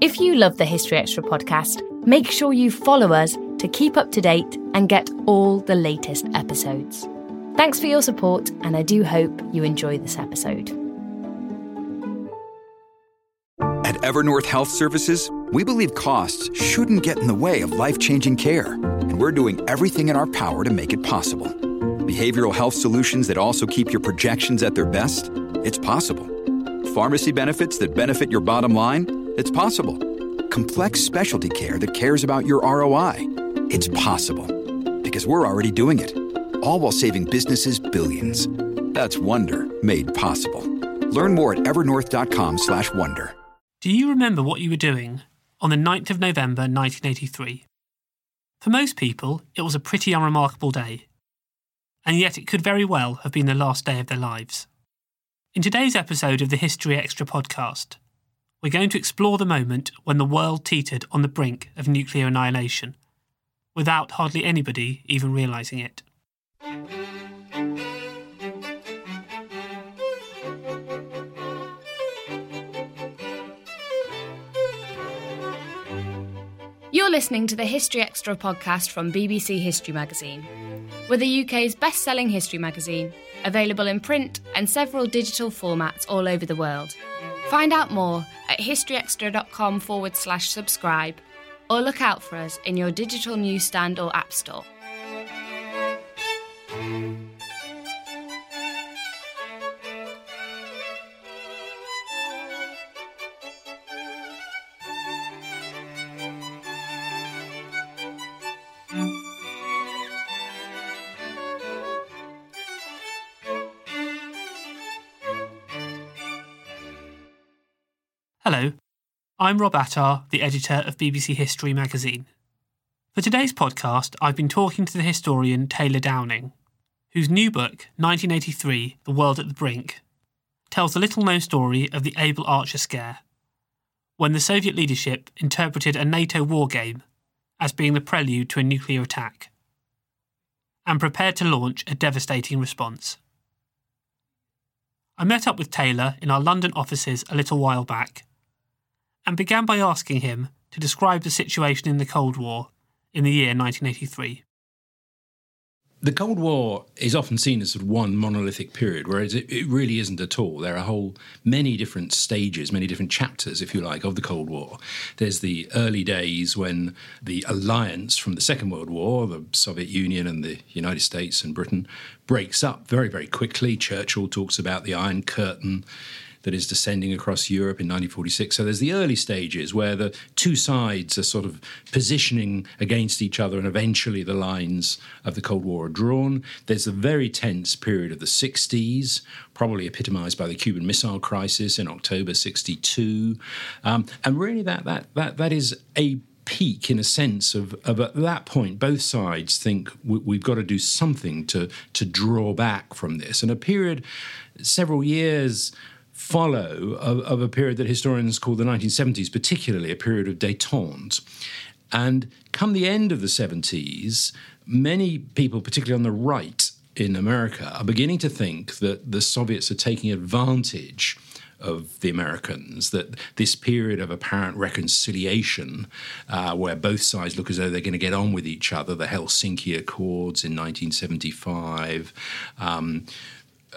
If you love the History Extra podcast, make sure you follow us to keep up to date and get all the latest episodes. Thanks for your support, and I do hope you enjoy this episode. At Evernorth Health Services, we believe costs shouldn't get in the way of life changing care, and we're doing everything in our power to make it possible. Behavioral health solutions that also keep your projections at their best? It's possible. Pharmacy benefits that benefit your bottom line? It's possible. Complex specialty care that cares about your ROI? It's possible. Because we're already doing it. All while saving businesses billions. That's Wonder made possible. Learn more at evernorth.com/slash Wonder. Do you remember what you were doing on the 9th of November 1983? For most people, it was a pretty unremarkable day, and yet it could very well have been the last day of their lives. In today's episode of the History Extra podcast, we're going to explore the moment when the world teetered on the brink of nuclear annihilation, without hardly anybody even realising it. You're listening to the History Extra podcast from BBC History Magazine. We're the UK's best selling history magazine, available in print and several digital formats all over the world. Find out more at historyextra.com forward slash subscribe or look out for us in your digital newsstand or app store. I'm Rob Attar, the editor of BBC History magazine. For today's podcast, I've been talking to the historian Taylor Downing, whose new book, 1983 The World at the Brink, tells the little known story of the Able Archer scare, when the Soviet leadership interpreted a NATO war game as being the prelude to a nuclear attack, and prepared to launch a devastating response. I met up with Taylor in our London offices a little while back and began by asking him to describe the situation in the Cold War in the year 1983. The Cold War is often seen as one monolithic period, whereas it, really isn't at all. There are whole many different stages, many different chapters, if you like, of the Cold War. There's the early days when the alliance from the Second World War, the Soviet Union and the United States and Britain, breaks up very, very quickly. Churchill talks about the Iron Curtain that is descending across Europe in 1946. So there's the early stages where the two sides are sort of positioning against each other, and eventually the lines of the Cold War are drawn. There's a very tense period of the 60s, probably epitomized by the Cuban Missile Crisis in October 62. Um, and really, that, that, that, that is a peak in a sense of, of at that point both sides think we, have got to do something to to draw back from this and a period several years follow of, of, a period that historians call the 1970s, particularly a period of détente. And come the end of the 70s, many people, particularly on the right in America, are beginning to think that the Soviets are taking advantage of the Americans, that this period of apparent reconciliation, uh, where both sides look as though they're going to get on with each other, the Helsinki Accords in 1975, um,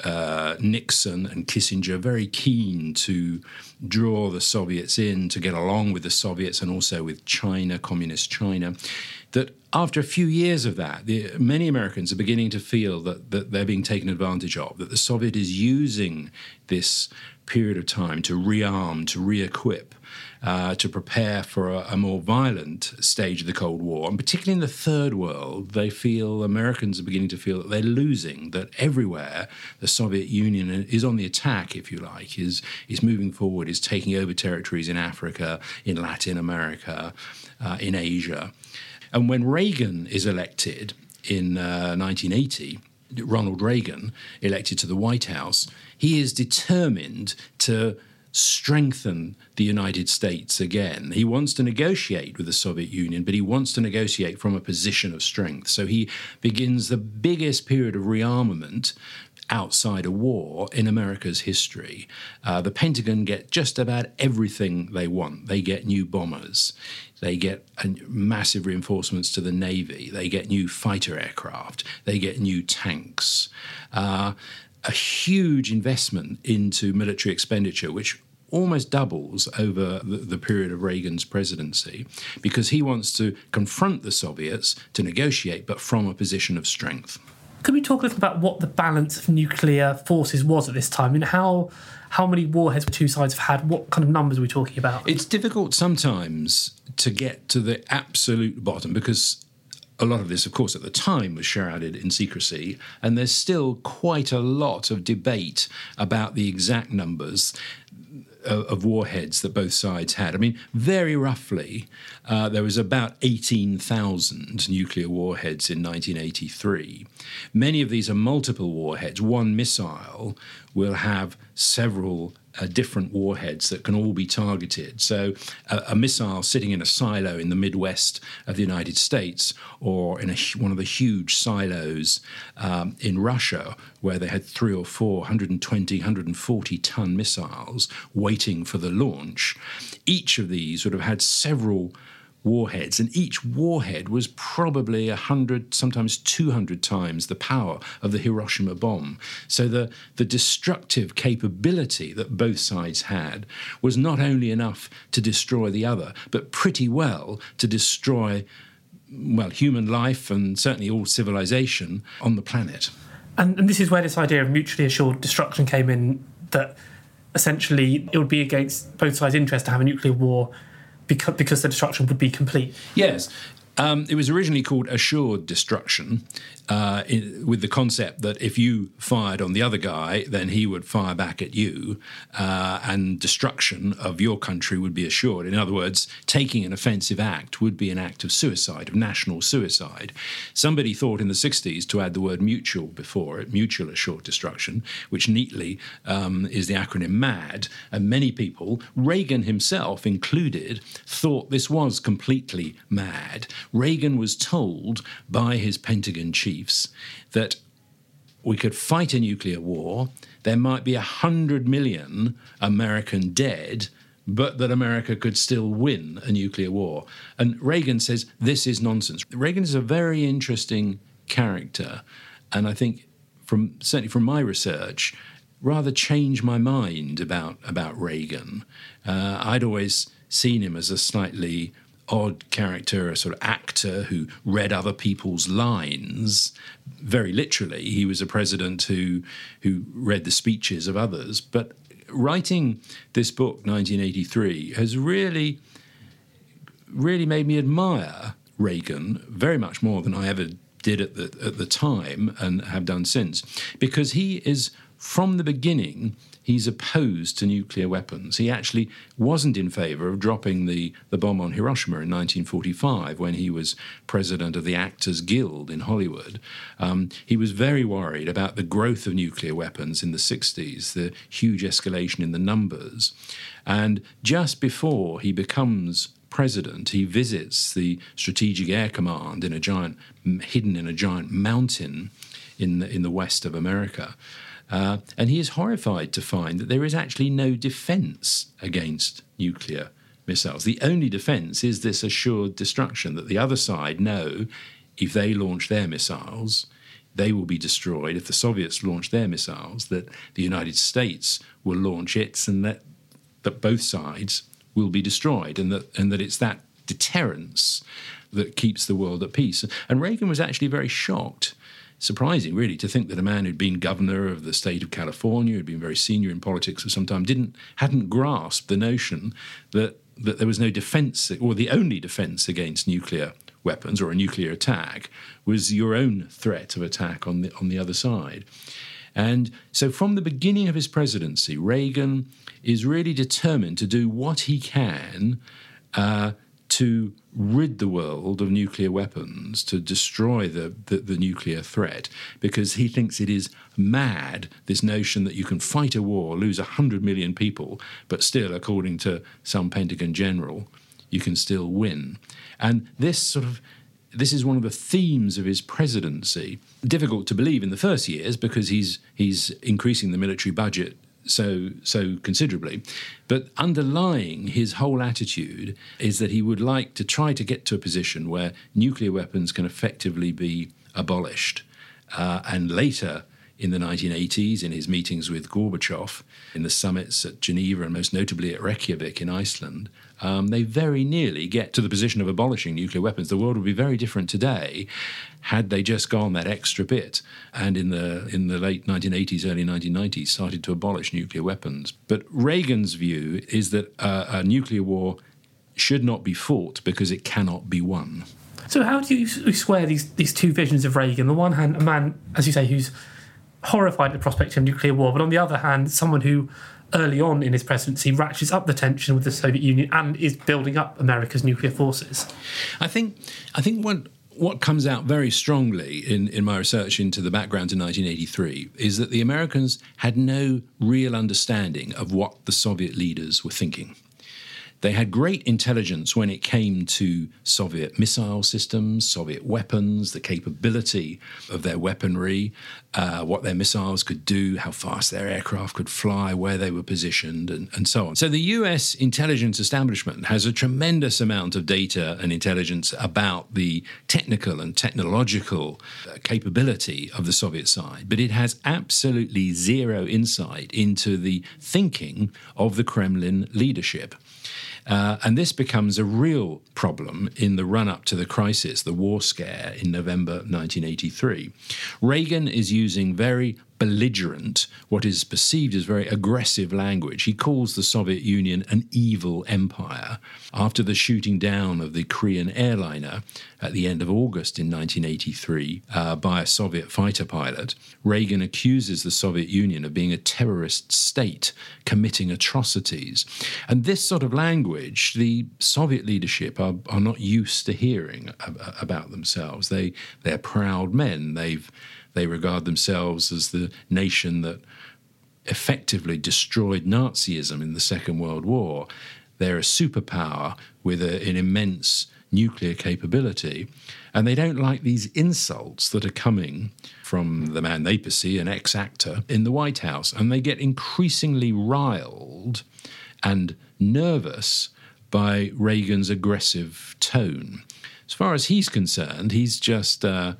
uh, Nixon and Kissinger very keen to draw the Soviets in to get along with the Soviets and also with China, communist China. That after a few years of that, the, many Americans are beginning to feel that, that they're being taken advantage of, that the Soviet is using this period of time to rearm, to re equip uh, to prepare for a, a, more violent stage of the Cold War. And particularly in the third world, they feel, Americans are beginning to feel that they're losing, that everywhere the Soviet Union is on the attack, if you like, is, is moving forward, is taking over territories in Africa, in Latin America, uh, in Asia. And when Reagan is elected in uh, 1980, Ronald Reagan, elected to the White House, he is determined to strengthen the United States again. He wants to negotiate with the Soviet Union, but he wants to negotiate from a position of strength. So he begins the biggest period of rearmament outside a war in America's history. Uh, the Pentagon get just about everything they want. They get new bombers, they get massive reinforcements to the Navy, they get new fighter aircraft, they get new tanks. Uh, a huge investment into military expenditure, which almost doubles over the, the, period of Reagan's presidency because he wants to confront the Soviets to negotiate, but from a position of strength. Could we talk a little about what the balance of nuclear forces was at this time? I mean, how how many warheads two sides have had? What kind of numbers are we talking about? It's difficult sometimes to get to the absolute bottom because a lot of this, of course, at the time was shrouded in secrecy, and there's still quite a lot of debate about the exact numbers of warheads that both sides had. I mean, very roughly, uh, there was about 18,000 nuclear warheads in 1983. Many of these are multiple warheads. One missile will have several uh, different warheads that can all be targeted. So, a, missile sitting in a silo in the Midwest of the United States, or in a, one of the huge silos um, in Russia, where they had three or four 120, 140 ton missiles waiting for the launch, each of these would have had several warheads, and each warhead was probably 100, sometimes 200 times the power of the Hiroshima bomb. So the, the destructive capability that both sides had was not only enough to destroy the other, but pretty well to destroy, well, human life and certainly all civilization on the planet. And, and this is where this idea of mutually assured destruction came in that essentially it would be against both sides' interest to have a nuclear war because, because the destruction would be complete. Yes. Um, it was originally called assured destruction, uh, in, with the concept that if you fired on the other guy, then he would fire back at you, uh, and destruction of your country would be assured. In other words, taking an offensive act would be an act of suicide, of national suicide. Somebody thought in the 60s to add the word mutual before it, mutual assured destruction, which neatly um, is the acronym MAD. And many people, Reagan himself included, thought this was completely mad. Reagan was told by his Pentagon chief chiefs that we could fight a nuclear war, there might be 100 million American dead, but that America could still win a nuclear war. And Reagan says this is nonsense. Reagan is a very interesting character, and I think from certainly from my research, rather changed my mind about about Reagan. Uh, I'd always seen him as a slightly odd character, a sort of actor who read other people's lines. Very literally, he was a president who who read the speeches of others. But writing this book, 1983, has really really made me admire Reagan very much more than I ever did at the at the time and have done since, because he is from the beginning he's opposed to nuclear weapons. He actually wasn't in favor of dropping the, the bomb on Hiroshima in 1945 when he was president of the Actors Guild in Hollywood. Um, he was very worried about the growth of nuclear weapons in the 60s, the huge escalation in the numbers. And just before he becomes president, he visits the Strategic Air Command in a giant, hidden in a giant mountain in the, in the west of America. Uh, and he is horrified to find that there is actually no defense against nuclear missiles. The only defense is this assured destruction that the other side know if they launch their missiles, they will be destroyed. If the Soviets launch their missiles, that the United States will launch its, and that, that both sides will be destroyed, and that, and that it's that deterrence that keeps the world at peace. And Reagan was actually very shocked surprising, really, to think that a man who'd been governor of the state of California, who'd been very senior in politics for some time, didn't hadn't grasped the notion that that there was no defence, or the only defence against nuclear weapons or a nuclear attack was your own threat of attack on the on the other side. And so, from the beginning of his presidency, Reagan is really determined to do what he can uh, to rid the world of nuclear weapons, to destroy the, the, the, nuclear threat, because he thinks it is mad, this notion that you can fight a war, lose 100 million people, but still, according to some Pentagon general, you can still win. And this sort of this is one of the themes of his presidency. Difficult to believe in the first years because he's he's increasing the military budget so so considerably. But underlying his whole attitude is that he would like to try to get to a position where nuclear weapons can effectively be abolished. Uh, and later in the 1980s, in his meetings with Gorbachev, in the summits at Geneva, and most notably at Reykjavik in Iceland, um, they very nearly get to the position of abolishing nuclear weapons. The world would be very different today had they just gone that extra bit and in the in the late 1980s, early 1990s started to abolish nuclear weapons. But Reagan's view is that uh, a nuclear war should not be fought because it cannot be won. So how do you square these these two visions of Reagan? On the one hand, a man, as you say, who's horrified at the prospect of nuclear war, but on the other hand, someone who early on in his presidency ratchets up the tension with the Soviet Union and is building up America's nuclear forces. I think I think what what comes out very strongly in, in my research into the background in 1983 is that the Americans had no real understanding of what the Soviet leaders were thinking. They had great intelligence when it came to Soviet missile systems, Soviet weapons, the capability of their weaponry, uh, what their missiles could do, how fast their aircraft could fly, where they were positioned, and, and so on. So the US intelligence establishment has a tremendous amount of data and intelligence about the technical and technological uh, capability of the Soviet side, but it has absolutely zero insight into the thinking of the Kremlin leadership. Uh, and this becomes a real problem in the run up to the crisis, the war scare in November 1983. Reagan is using very belligerent, what is perceived as very aggressive language. He calls the Soviet Union an evil empire. After the shooting down of the Korean airliner at the end of August in 1983 uh, by a Soviet fighter pilot, Reagan accuses the Soviet Union of being a terrorist state committing atrocities. And this sort of language, the Soviet leadership are, are not used to hearing ab- about themselves. They, they're proud men. They've they regard themselves as the nation that effectively destroyed Nazism in the Second World War. They're a superpower with a, an immense nuclear capability. And they don't like these insults that are coming from the man they perceive, an ex actor, in the White House. And they get increasingly riled and nervous by Reagan's aggressive tone. As far as he's concerned, he's just. Uh,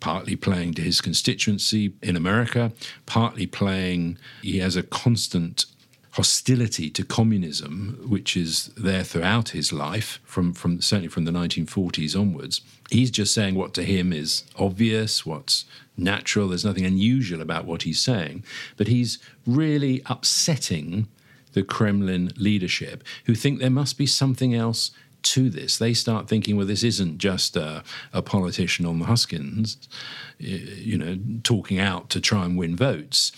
partly playing to his constituency in America, partly playing, he has a constant hostility to communism, which is there throughout his life, from, from certainly from the 1940s onwards. He's just saying what to him is obvious, what's natural. There's nothing unusual about what he's saying, but he's really upsetting the Kremlin leadership, who think there must be something else to this. They start thinking, well, this isn't just a, a, politician on the hustings, you know, talking out to try and win votes.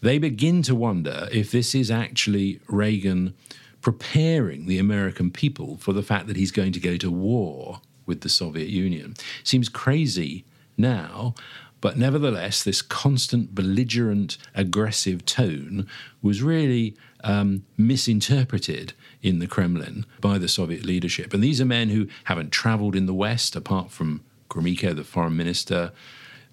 They begin to wonder if this is actually Reagan preparing the American people for the fact that he's going to go to war with the Soviet Union. Seems crazy now, but nevertheless, this constant belligerent, aggressive tone was really um, misinterpreted in the Kremlin by the Soviet leadership. And these are men who haven't traveled in the West, apart from Gromyko, the foreign minister.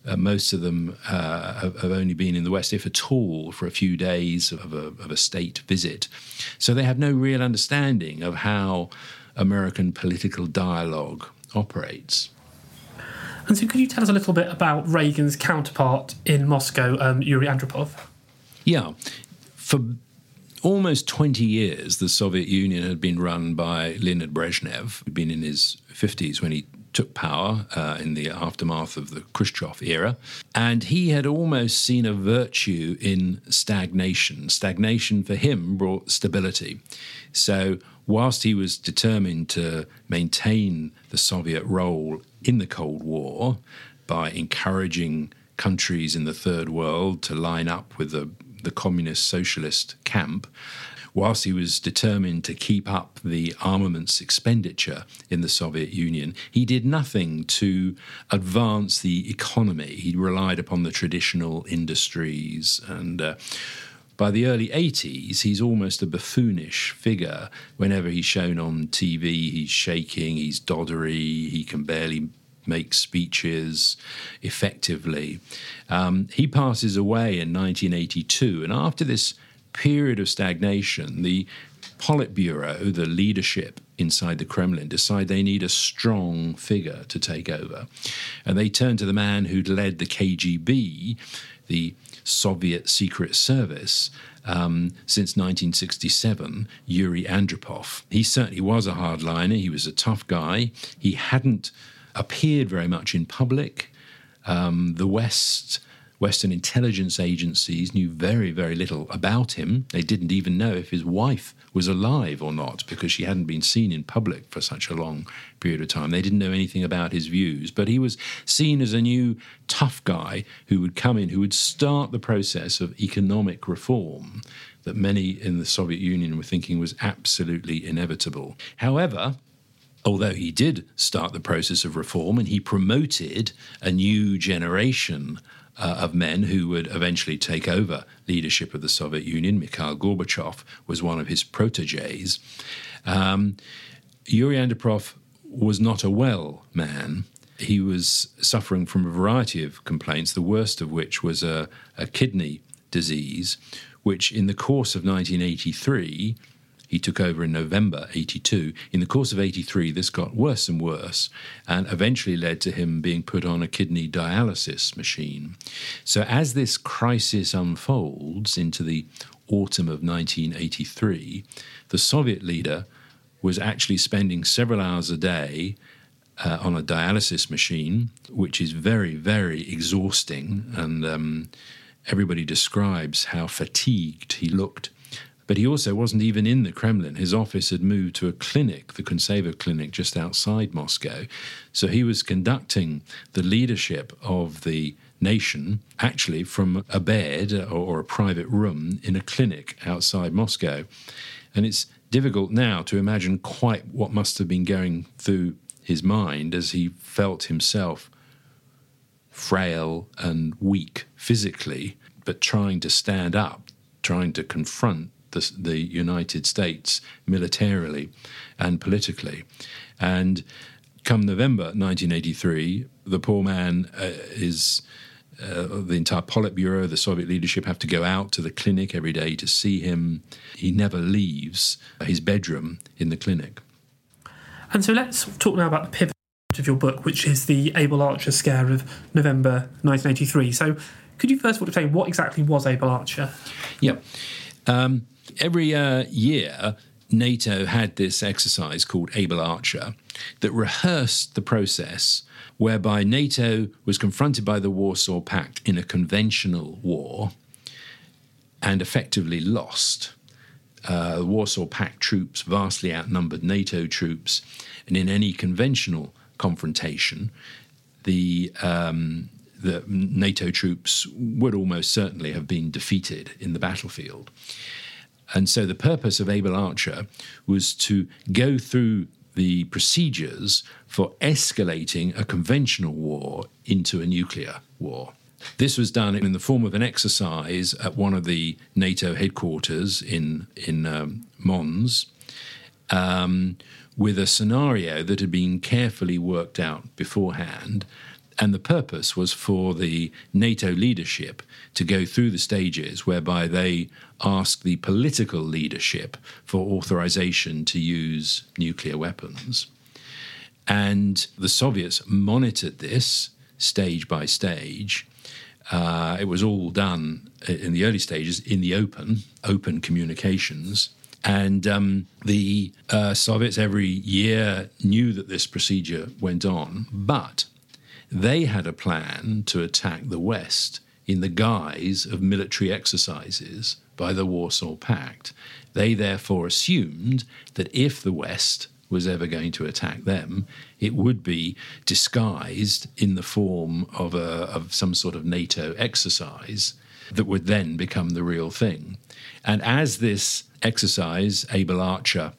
Uh, most of them uh, have, have, only been in the West, if at all, for a few days of a, of a state visit. So they have no real understanding of how American political dialogue operates. And so, could you tell us a little bit about Reagan's counterpart in Moscow, um, Yuri Andropov? Yeah. For almost 20 years, the Soviet Union had been run by Leonid Brezhnev, who'd been in his 50s when he took power uh, in the aftermath of the Khrushchev era. And he had almost seen a virtue in stagnation. Stagnation for him brought stability. So, whilst he was determined to maintain the Soviet role in the Cold War by encouraging countries in the third world to line up with the the communist socialist camp, whilst he was determined to keep up the armaments expenditure in the Soviet Union, he did nothing to advance the economy. He relied upon the traditional industries and uh, by the early 80s, he's almost a buffoonish figure. Whenever he's shown on TV, he's shaking, he's doddery, he can barely make speeches effectively. Um, he passes away in 1982, and after this period of stagnation, the Politburo, the leadership inside the Kremlin, decide they need a strong figure to take over. And they turn to the man who'd led the KGB, the Soviet Secret Service, um, since 1967, Yuri Andropov. He certainly was a hardliner, he was a tough guy. He hadn't appeared very much in public. Um, the West Western intelligence agencies knew very, very little about him. They didn't even know if his wife was alive or not because she hadn't been seen in public for such a long period of time. They didn't know anything about his views, but he was seen as a new tough guy who would come in, who would start the process of economic reform that many in the Soviet Union were thinking was absolutely inevitable. However, although he did start the process of reform and he promoted a new generation uh, of men who would eventually take over leadership of the Soviet Union. Mikhail Gorbachev was one of his proteges. Um, Yuri Andropov was not a well man. He was suffering from a variety of complaints, the worst of which was a, a kidney disease, which in the course of 1983 he took over in November 82. In the course of 83, this got worse and worse and eventually led to him being put on a kidney dialysis machine. So, as this crisis unfolds into the autumn of 1983, the Soviet leader was actually spending several hours a day uh, on a dialysis machine, which is very, very exhausting. And um, everybody describes how fatigued he looked. But he also wasn't even in the Kremlin. His office had moved to a clinic, the Kuntsevo clinic, just outside Moscow. So he was conducting the leadership of the nation actually from a bed or a private room in a clinic outside Moscow. And it's difficult now to imagine quite what must have been going through his mind as he felt himself frail and weak physically, but trying to stand up, trying to confront the, the United States militarily and politically. And come November 1983, the poor man uh, is. Uh, the entire Politburo, the Soviet leadership have to go out to the clinic every day to see him. He never leaves his bedroom in the clinic. And so let's talk now about the pivot of your book, which is the Able Archer scare of November 1983. So, could you first of all explain what exactly was Able Archer? Yeah. Um, every uh, year, NATO had this exercise called Able Archer that rehearsed the process whereby NATO was confronted by the Warsaw Pact in a conventional war and effectively lost. Uh, Warsaw Pact troops vastly outnumbered NATO troops, and in any conventional confrontation, the um, the NATO troops would almost certainly have been defeated in the battlefield. And so the purpose of Able Archer was to go through the procedures for escalating a conventional war into a nuclear war. This was done in the form of an exercise at one of the NATO headquarters in in um, Mons, um, with a scenario that had been carefully worked out beforehand and the purpose was for the NATO leadership to go through the stages whereby they ask the political leadership for authorization to use nuclear weapons. And the Soviets monitored this stage by stage. Uh, it was all done in the early stages in the open, open communications. And um, the uh, Soviets every year knew that this procedure went on, but they had a plan to attack the West in the guise of military exercises by the Warsaw Pact. They therefore assumed that if the West was ever going to attack them, it would be disguised in the form of, a, of some sort of NATO exercise that would then become the real thing. And as this exercise, Able Archer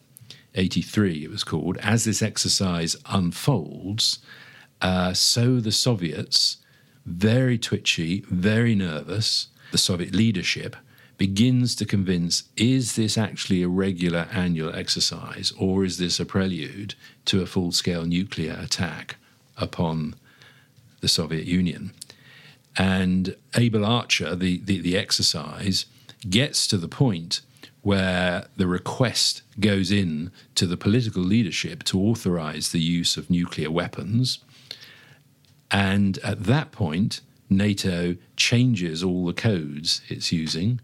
83, it was called, as this exercise unfolds, uh, so the Soviets, very twitchy, very nervous, the Soviet leadership, begins to convince is this actually a regular annual exercise or is this a prelude to a full scale nuclear attack upon the Soviet Union? And Able Archer, the, the, the exercise, gets to the point where the request goes in to the political leadership to authorize the use of nuclear weapons. And at that point, NATO changes all the codes it's using,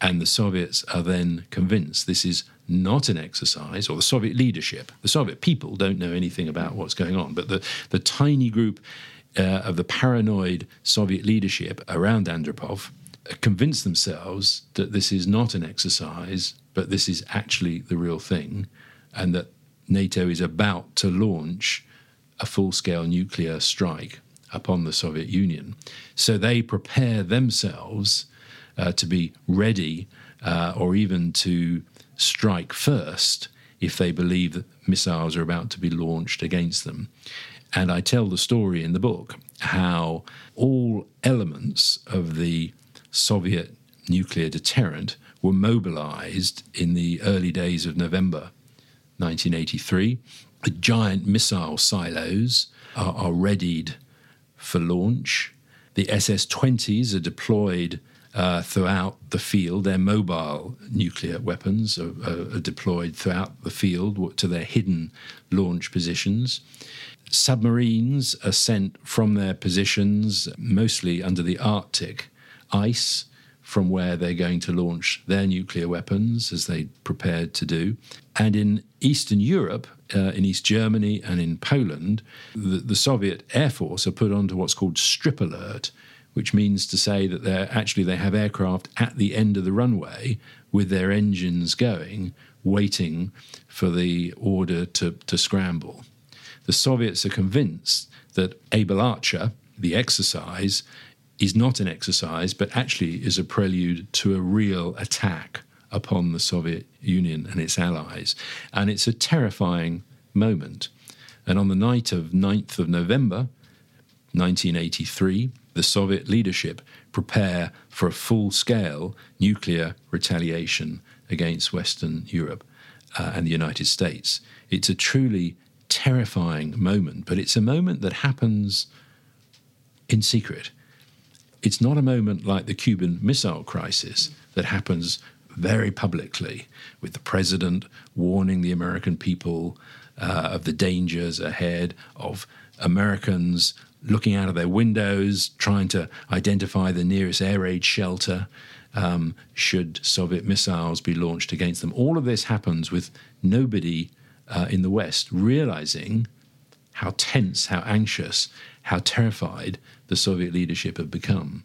and the Soviets are then convinced this is not an exercise, or the Soviet leadership. The Soviet people don't know anything about what's going on, but the, the tiny group uh, of the paranoid Soviet leadership around Andropov convince themselves that this is not an exercise, but this is actually the real thing, and that NATO is about to launch a full scale nuclear strike upon the Soviet Union. So they prepare themselves uh, to be ready uh, or even to strike first if they believe that missiles are about to be launched against them. And I tell the story in the book how all elements of the Soviet nuclear deterrent were mobilized in the early days of November 1983. The giant missile silos are, are readied for launch. The SS 20s are deployed uh, throughout the field. Their mobile nuclear weapons are, are, are, deployed throughout the field to their hidden launch positions. Submarines are sent from their positions, mostly under the Arctic ice, from where they're going to launch their nuclear weapons, as they prepared to do. And in Eastern Europe, uh, in East Germany and in Poland, the, the Soviet Air Force are put onto what's called strip alert, which means to say that they're actually they have aircraft at the end of the runway with their engines going, waiting for the order to, to scramble. The Soviets are convinced that Able Archer, the exercise, is not an exercise, but actually is a prelude to a real attack upon the Soviet Union and its allies. And it's a terrifying moment. And on the night of 9th of November 1983, the Soviet leadership prepare for a full scale nuclear retaliation against Western Europe uh, and the United States. It's a truly terrifying moment, but it's a moment that happens in secret. It's not a moment like the Cuban Missile Crisis that happens very publicly, with the president warning the American people uh, of the dangers ahead, of Americans looking out of their windows, trying to identify the nearest air raid shelter um, should Soviet missiles be launched against them. All of this happens with nobody uh, in the West realizing how tense, how anxious, how terrified the Soviet leadership have become.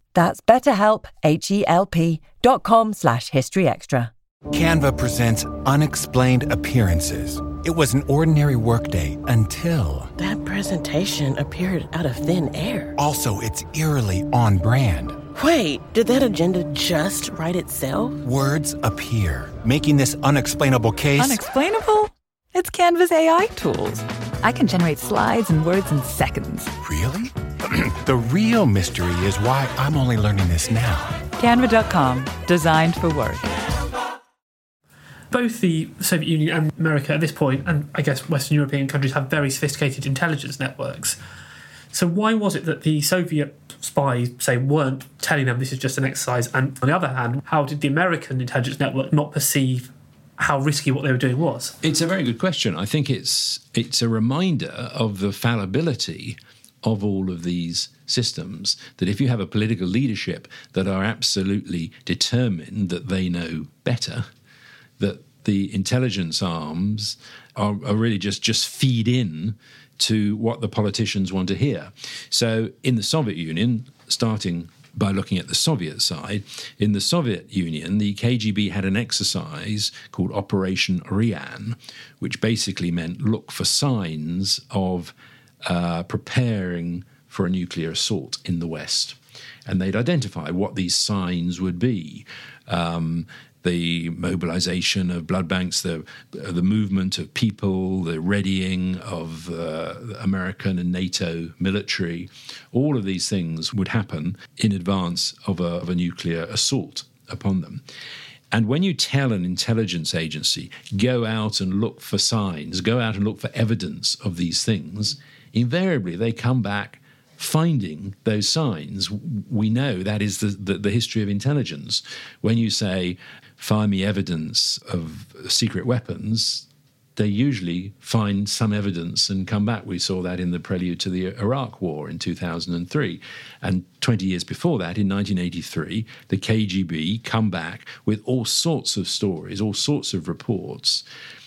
That's betterhelp, H-E-L-P dot com slash history extra. Canva presents unexplained appearances. It was an ordinary workday until... That presentation appeared out of thin air. Also, it's eerily on brand. Wait, did that agenda just write itself? Words appear, making this unexplainable case... Unexplainable? It's Canva's AI tools. I can generate slides and words in seconds. Really? the real mystery is why I'm only learning this now. Canva.com, designed for work. Both the Soviet Union and America at this point, and I guess Western European countries, have very sophisticated intelligence networks. So why was it that the Soviet spies, say, weren't telling them this is just an exercise? And on the other hand, how did the American intelligence network not perceive how risky what they were doing was? It's a very good question. I think it's it's a reminder of the fallibility of all of these systems that if you have a political leadership that are absolutely determined that they know better that the intelligence arms are, are really just just feed in to what the politicians want to hear. So in the Soviet Union, starting by looking at the Soviet side, in the Soviet Union, the KGB had an exercise called Operation Ryan, which basically meant look for signs of uh, preparing for a nuclear assault in the West. And they'd identify what these signs would be. Um, the mobilization of blood banks, the the movement of people, the readying of uh, American and NATO military, all of these things would happen in advance of a, of a nuclear assault upon them. And when you tell an intelligence agency, go out and look for signs, go out and look for evidence of these things, invariably they come back finding those signs. We know that is the, the, the, history of intelligence. When you say, find me evidence of secret weapons, they usually find some evidence and come back. We saw that in the prelude to the Iraq War in 2003. And 20 years before that, in 1983, the KGB come back with all sorts of stories, all sorts of reports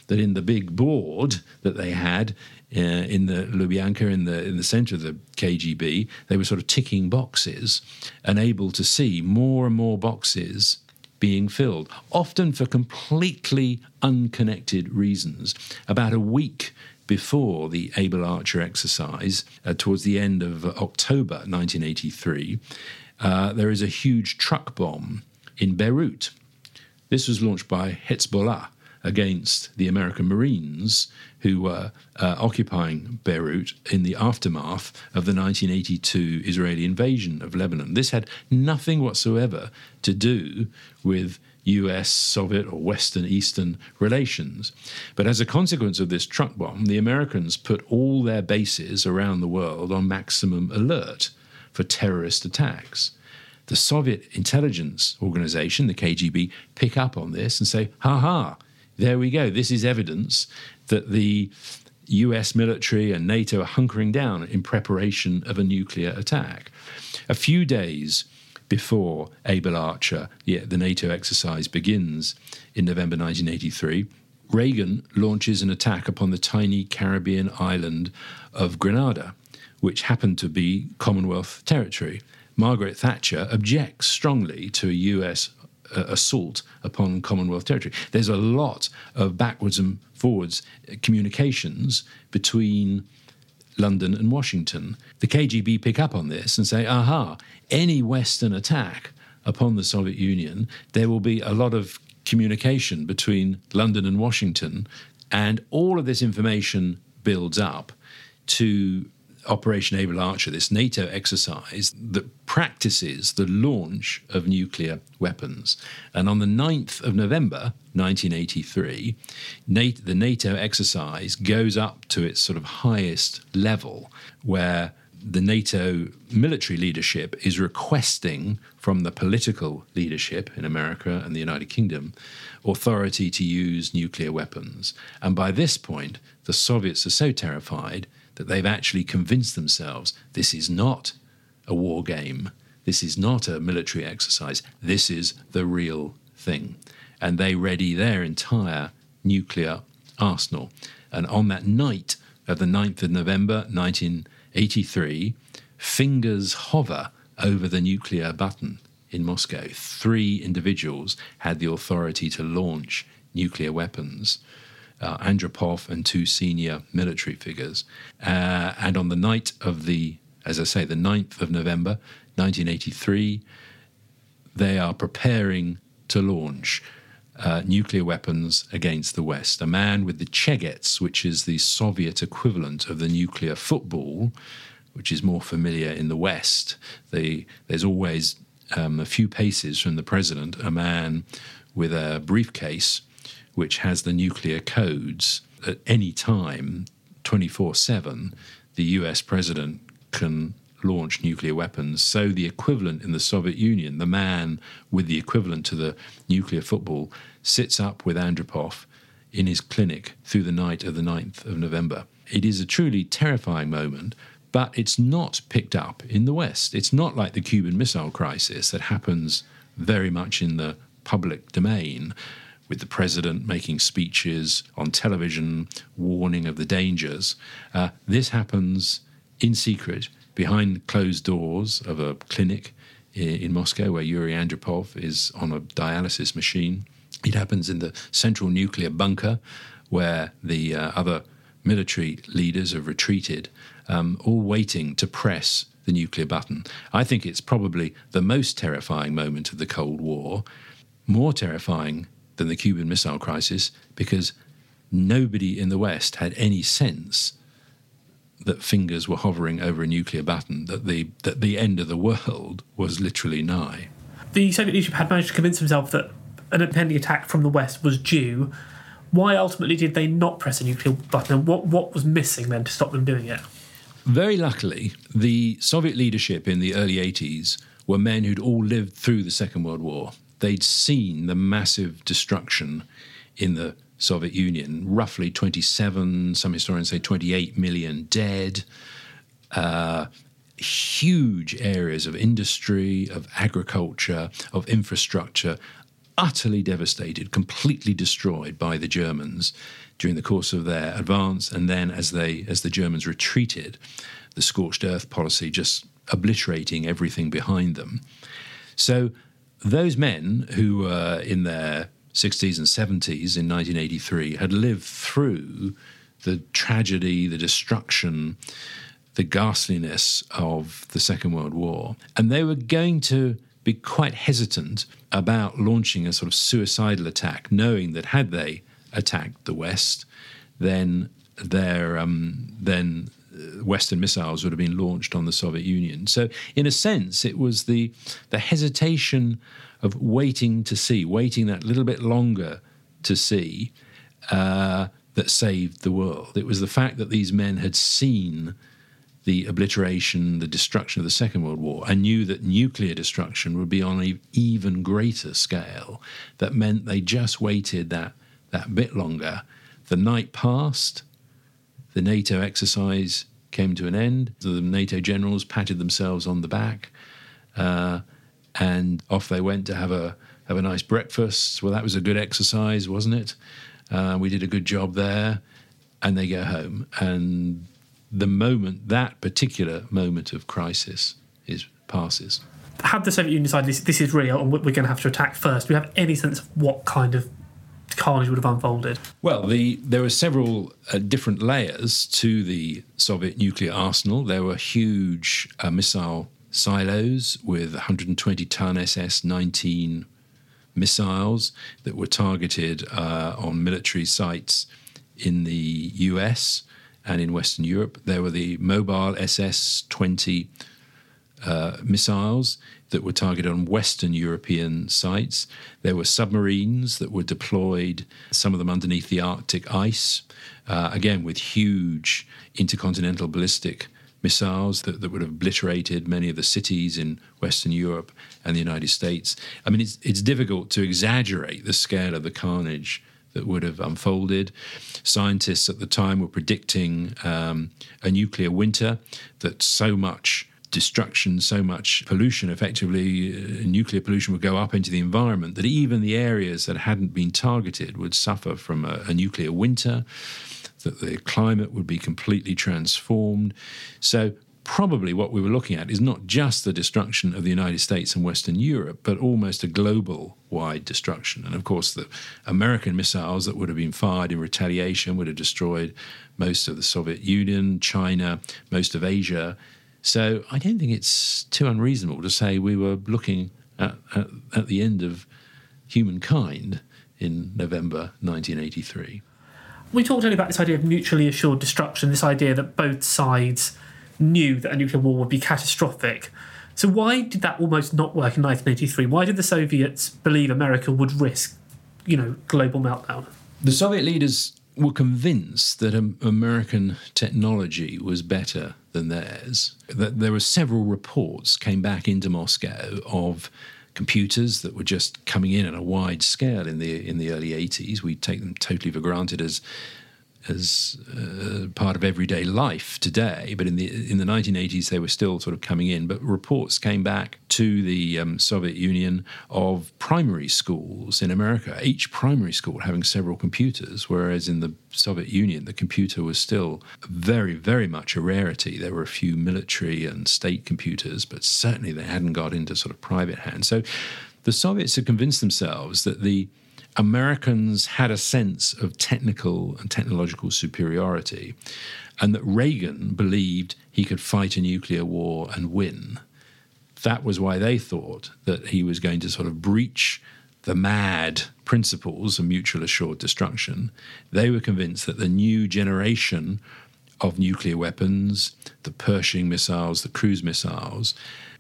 that in the big board that they had uh, in the Lubyanka, in the in the center of the KGB, they were sort of ticking boxes and able to see more and more boxes being filled, often for completely unconnected reasons. About a week before the Able Archer exercise, uh, towards the end of October 1983, uh, there is a huge truck bomb in Beirut. This was launched by Hezbollah against the American Marines who were uh, occupying Beirut in the aftermath of the 1982 Israeli invasion of Lebanon. This had nothing whatsoever to do with US, Soviet, or Western Eastern relations. But as a consequence of this truck bomb, the Americans put all their bases around the world on maximum alert for terrorist attacks. The Soviet intelligence organization, the KGB, pick up on this and say, ha ha, there we go. This is evidence that the US military and NATO are hunkering down in preparation of a nuclear attack. A few days before Able Archer, yeah, the NATO exercise begins in November 1983, Reagan launches an attack upon the tiny Caribbean island of Grenada, which happened to be Commonwealth territory. Margaret Thatcher objects strongly to a US uh, assault upon Commonwealth territory. There's a lot of backwards and forwards communications between London and Washington. The KGB pick up on this and say, aha, any Western attack upon the Soviet Union, there will be a lot of communication between London and Washington, and all of this information builds up to Operation Able Archer, this NATO exercise that practices the launch of nuclear weapons. And on the 9th of November 1983, NATO, the NATO exercise goes up to its sort of highest level, where the NATO military leadership is requesting from the political leadership in America and the United Kingdom authority to use nuclear weapons. And by this point, the Soviets are so terrified that they've actually convinced themselves this is not a war game, this is not a military exercise, this is the real thing. And they ready their entire nuclear arsenal. And on that night of the 9th of November 1983, fingers hover over the nuclear button in Moscow. Three individuals had the authority to launch nuclear weapons uh, Andropov and two senior military figures. Uh, and on the night of the, as I say, the 9th of November 1983, they are preparing to launch uh, nuclear weapons against the West. A man with the Chegets, which is the Soviet equivalent of the nuclear football, which is more familiar in the West. The, there's always um, a few paces from the president, a man with a briefcase which has the nuclear codes at any time, 24 7, the US president can launch nuclear weapons. So the equivalent in the Soviet Union, the man with the equivalent to the nuclear football, sits up with Andropov in his clinic through the night of the 9th of November. It is a truly terrifying moment, but it's not picked up in the West. It's not like the Cuban Missile Crisis that happens very much in the public domain with the president making speeches on television warning of the dangers. Uh, this happens in secret behind closed doors of a clinic in, in Moscow where Yuri Andropov is on a dialysis machine. It happens in the central nuclear bunker where the uh, other military leaders have retreated, um, all waiting to press the nuclear button. I think it's probably the most terrifying moment of the Cold War, more terrifying than the Cuban Missile Crisis, because nobody in the West had any sense that fingers were hovering over a nuclear button, that the, that the end of the world was literally nigh. The Soviet leadership had managed to convince themselves that an impending attack from the West was due. Why ultimately did they not press a nuclear button? And what, what was missing then to stop them doing it? Very luckily, the Soviet leadership in the early 80s were men who'd all lived through the Second World War. They'd seen the massive destruction in the Soviet Union, roughly 27, some historians say 28 million dead, uh, huge areas of industry, of agriculture, of infrastructure, utterly devastated, completely destroyed by the Germans during the course of their advance, and then as they as the Germans retreated, the scorched earth policy just obliterating everything behind them. So those men who were in their 60s and 70s in 1983 had lived through the tragedy, the destruction, the ghastliness of the Second World War. And they were going to be quite hesitant about launching a sort of suicidal attack, knowing that had they attacked the West, then their um, then Western missiles would have been launched on the Soviet Union. So, in a sense, it was the the hesitation of waiting to see, waiting that little bit longer to see, uh, that saved the world. It was the fact that these men had seen the obliteration, the destruction of the Second World War, and knew that nuclear destruction would be on an even greater scale. That meant they just waited that that bit longer. The night passed. The NATO exercise came to an end. The NATO generals patted themselves on the back. Uh, and off they went to have a have a nice breakfast. Well, that was a good exercise, wasn't it? Uh, we did a good job there, and they go home. And the moment that particular moment of crisis is passes. Had the Soviet Union decided this, this is real and we're going to have to attack first, do we have any sense of what kind of carnage would have unfolded? Well, the, there were several uh, different layers to the Soviet nuclear arsenal. There were huge uh, missile silos with 120 ton SS 19 missiles that were targeted uh, on military sites in the US and in Western Europe. There were the mobile SS 20 uh, missiles that were targeted on Western European sites. There were submarines that were deployed, some of them underneath the Arctic ice, uh, again with huge intercontinental ballistic missiles that, that would have obliterated many of the cities in Western Europe and the United States. I mean, it's, it's difficult to exaggerate the scale of the carnage that would have unfolded. Scientists at the time were predicting um, a nuclear winter, that so much destruction, so much pollution, effectively, uh, nuclear pollution would go up into the environment, that even the areas that hadn't been targeted would suffer from a, a nuclear winter that the climate would be completely transformed. So, probably what we were looking at is not just the destruction of the United States and Western Europe, but almost a global wide destruction. And of course, the American missiles that would have been fired in retaliation would have destroyed most of the Soviet Union, China, most of Asia. So I don't think it's too unreasonable to say we were looking at, at, at the end of humankind in November 1983 we talked earlier about this idea of mutually assured destruction, this idea that both sides knew that a nuclear war would be catastrophic. So why did that almost not work in 1983? Why did the Soviets believe America would risk, you know, global meltdown? The Soviet leaders were convinced that American technology was better than theirs. That there were several reports came back into Moscow of computers that were just coming in on a wide scale in the in the early 80s. We take them totally for granted as as uh, part of everyday life today. But in the in the 1980s, they were still sort of coming in. But reports came back to the um, Soviet Union of primary schools in America, each primary school having several computers, whereas in the Soviet Union, the computer was still very, very much a rarity. There were a few military and state computers, but certainly they hadn't got into sort of private hands. So the Soviets had convinced themselves that the Americans had a sense of technical and technological superiority, and that Reagan believed he could fight a nuclear war and win. That was why they thought that he was going to sort of breach the MAD principles of mutual assured destruction. They were convinced that the new generation of nuclear weapons, the Pershing missiles, the cruise missiles,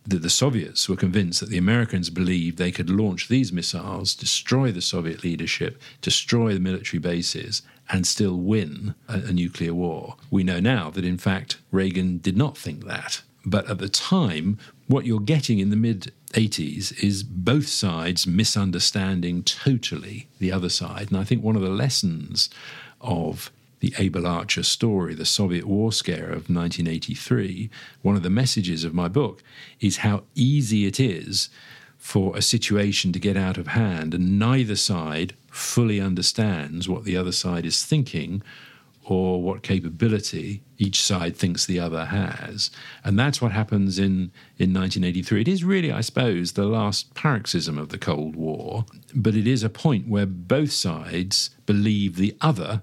that the Soviets were convinced that the Americans believed they could launch these missiles, destroy the Soviet leadership, destroy the military bases, and still win a, a, nuclear war. We know now that, in fact, Reagan did not think that. But at the time, what you're getting in the mid 80s is both sides misunderstanding totally the other side. And I think one of the lessons of the Able Archer story, the Soviet war scare of 1983, one of the messages of my book is how easy it is for a situation to get out of hand, and neither side fully understands what the other side is thinking or what capability each side thinks the other has. And that's what happens in, in 1983. It is really, I suppose, the last paroxysm of the Cold War, but it is a point where both sides believe the other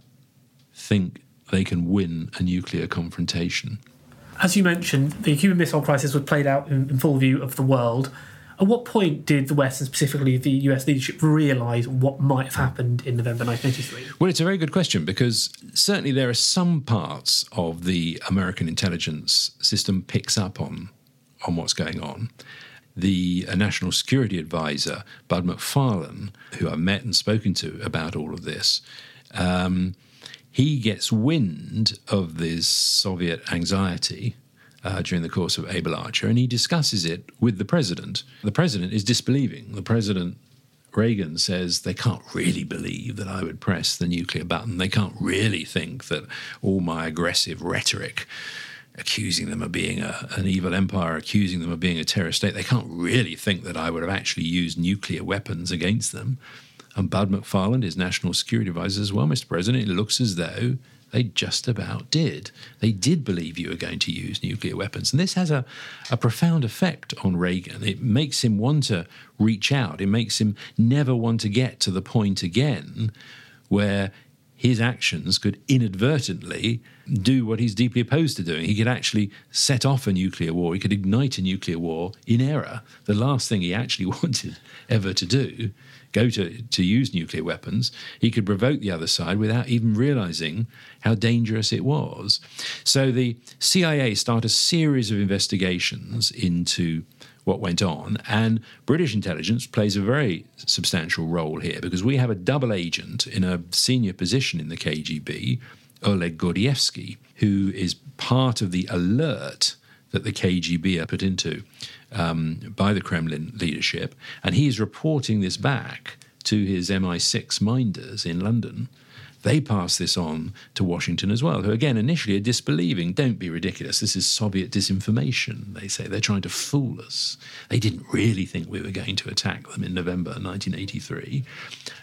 think they can win a nuclear confrontation. As you mentioned, the Cuban Missile Crisis was played out in, in full view of the world. At what point did the West, and specifically the US leadership, realise what might have happened in November 1983? Well, it's a very good question because certainly there are some parts of the American intelligence system picks up on on what's going on. The uh, National Security Advisor, Bud McFarlane, who I've met and spoken to about all of this, um, he gets wind of this Soviet anxiety uh, during the course of Able Archer, and he discusses it with the president. The president is disbelieving. The president, Reagan, says they can't really believe that I would press the nuclear button. They can't really think that all my aggressive rhetoric, accusing them of being a, an evil empire, accusing them of being a terrorist state, they can't really think that I would have actually used nuclear weapons against them. And Bud McFarlane is national security advisor as well, Mr. President. It looks as though they just about did. They did believe you were going to use nuclear weapons. And this has a, a profound effect on Reagan. It makes him want to reach out, it makes him never want to get to the point again where his actions could inadvertently do what he's deeply opposed to doing. He could actually set off a nuclear war, he could ignite a nuclear war in error. The last thing he actually wanted ever to do go to, to use nuclear weapons, he could provoke the other side without even realizing how dangerous it was. So the CIA started a series of investigations into what went on, and British intelligence plays a very substantial role here because we have a double agent in a senior position in the KGB, Oleg Gordievsky, who is part of the alert that the KGB are put into um, by the Kremlin leadership, and he is reporting this back to his MI6 minders in London they pass this on to Washington as well, who again initially are disbelieving. Don't be ridiculous. This is Soviet disinformation, they say. They're trying to fool us. They didn't really think we were going to attack them in November 1983.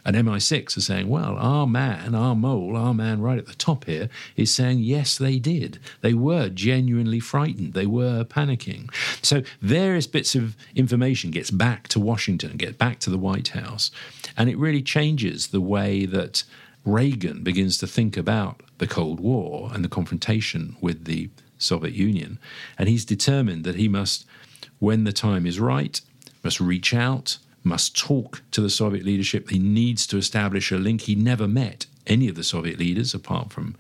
And MI6 are saying, well, our man, our mole, our man right at the top here is saying, yes, they did. They were genuinely frightened. They were panicking. So various bits of information gets back to Washington, get back to the White House. And it really changes the way that Reagan begins to think about the Cold War and the confrontation with the Soviet Union. And he's determined that he must, when the time is right, must reach out, must talk to the Soviet leadership. He needs to establish a link. He never met any of the Soviet leaders apart from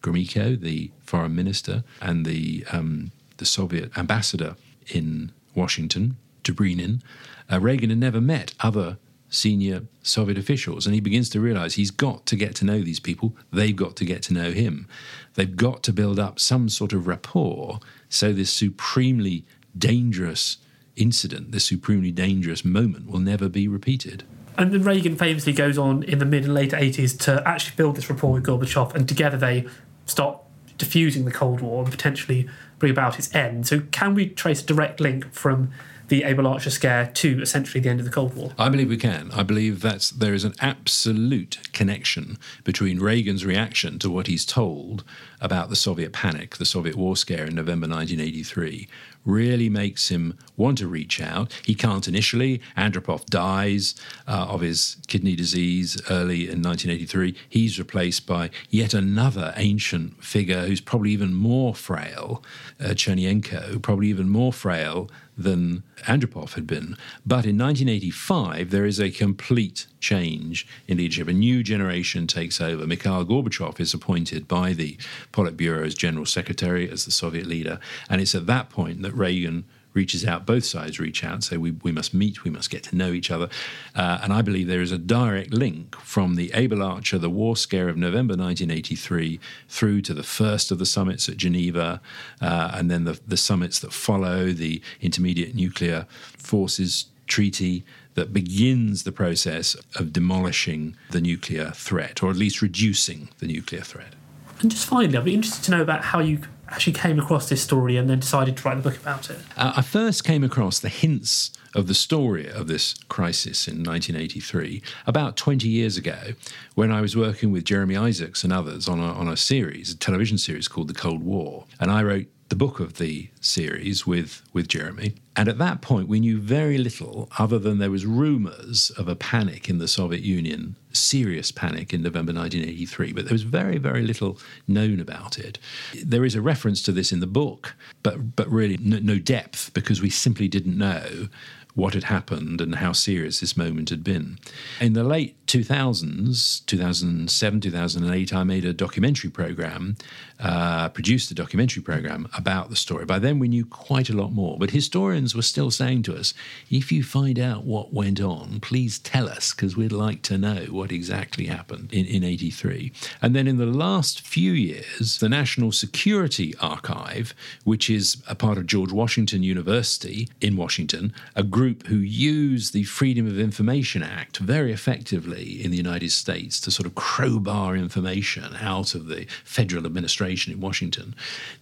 Gromyko, the foreign minister, and the, um, the Soviet ambassador in Washington, Dobrynin. Uh, Reagan had never met other senior Soviet officials. And he begins to realize he's got to get to know these people. They've got to get to know him. They've got to build up some sort of rapport so this supremely dangerous incident, this supremely dangerous moment, will never be repeated. And then Reagan famously goes on in the mid and late 80s to actually build this rapport with Gorbachev, and together they start diffusing the Cold War and potentially bring about its end. So, can we trace a direct link from the Able Archer scare to essentially the end of the Cold War? I believe we can. I believe that there is an absolute connection between Reagan's reaction to what he's told about the Soviet panic, the Soviet war scare in November 1983, really makes him want to reach out. He can't initially. Andropov dies uh, of his kidney disease early in 1983. He's replaced by yet another ancient figure who's probably even more frail, uh, Chernenko, probably even more frail than Andropov had been. But in 1985, there is a complete change in leadership. A new generation takes over. Mikhail Gorbachev is appointed by the Politburo as general secretary, as the Soviet leader. And it's at that point that Reagan reaches out, both sides reach out, say we, we must meet, we must get to know each other. Uh, and I believe there is a direct link from the Able Archer, the war scare of November 1983, through to the first of the summits at Geneva, uh, and then the, the summits that follow, the Intermediate Nuclear Forces Treaty that begins the process of demolishing the nuclear threat, or at least reducing the nuclear threat. And just finally, I'd be interested to know about how you actually came across this story and then decided to write the book about it. Uh, I first came across the hints of the story of this crisis in 1983 about 20 years ago when I was working with Jeremy Isaacs and others on a, on a series, a television series called The Cold War. And I wrote the book of the series with with Jeremy. And at that point, we knew very little other than there was rumours of a panic in the Soviet Union, serious panic in November 1983. But there was very very little known about it. There is a reference to this in the book, but but really no, no depth because we simply didn't know what had happened and how serious this moment had been. In the late 2000s, 2007, 2008, I made a documentary program, uh, produced a documentary program about the story. By then, we knew quite a lot more, but historians were still saying to us, if you find out what went on, please tell us, because we'd like to know what exactly happened in, in 83. And then in the last few years, the National Security Archive, which is a part of George Washington University in Washington, a group who use the Freedom of Information Act very effectively in the United States to sort of crowbar information out of the federal administration in Washington.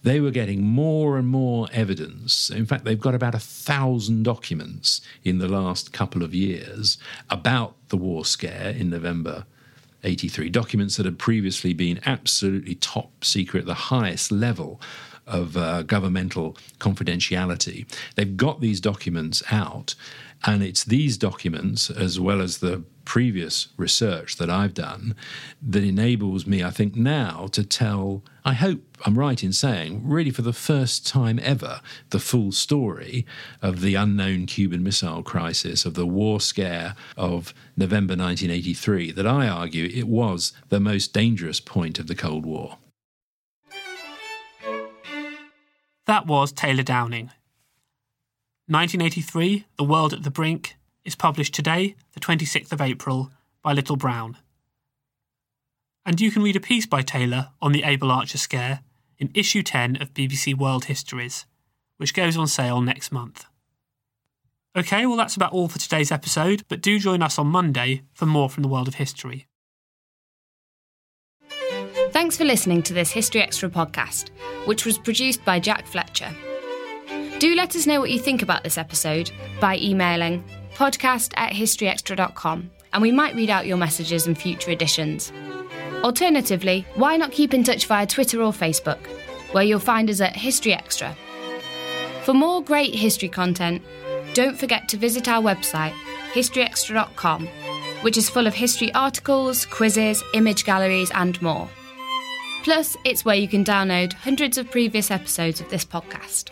They were getting more and more evidence. In fact, they've got about a thousand documents in the last couple of years about the war scare in November 83, documents that had previously been absolutely top secret, the highest level of uh, governmental confidentiality. They've got these documents out, and it's these documents, as well as the previous research that I've done, that enables me, I think, now to tell, I hope I'm right in saying, really for the first time ever, the full story of the unknown Cuban Missile Crisis, of the war scare of November 1983, that I argue it was the most dangerous point of the Cold War. That was Taylor Downing. 1983, The World at the Brink, is published today, the 26th of April, by Little Brown. And you can read a piece by Taylor on the Able Archer scare in issue 10 of BBC World Histories, which goes on sale next month. Okay, well, that's about all for today's episode, but do join us on Monday for more from the world of history. Thanks for listening to this History Extra podcast, which was produced by Jack Fletcher. Do let us know what you think about this episode by emailing podcast at historyextra.com and we might read out your messages in future editions. Alternatively, why not keep in touch via Twitter or Facebook, where you'll find us at History Extra. For more great history content, don't forget to visit our website, historyextra.com, which is full of history articles, quizzes, image galleries, and more. Plus, it's where you can download hundreds of previous episodes of this podcast.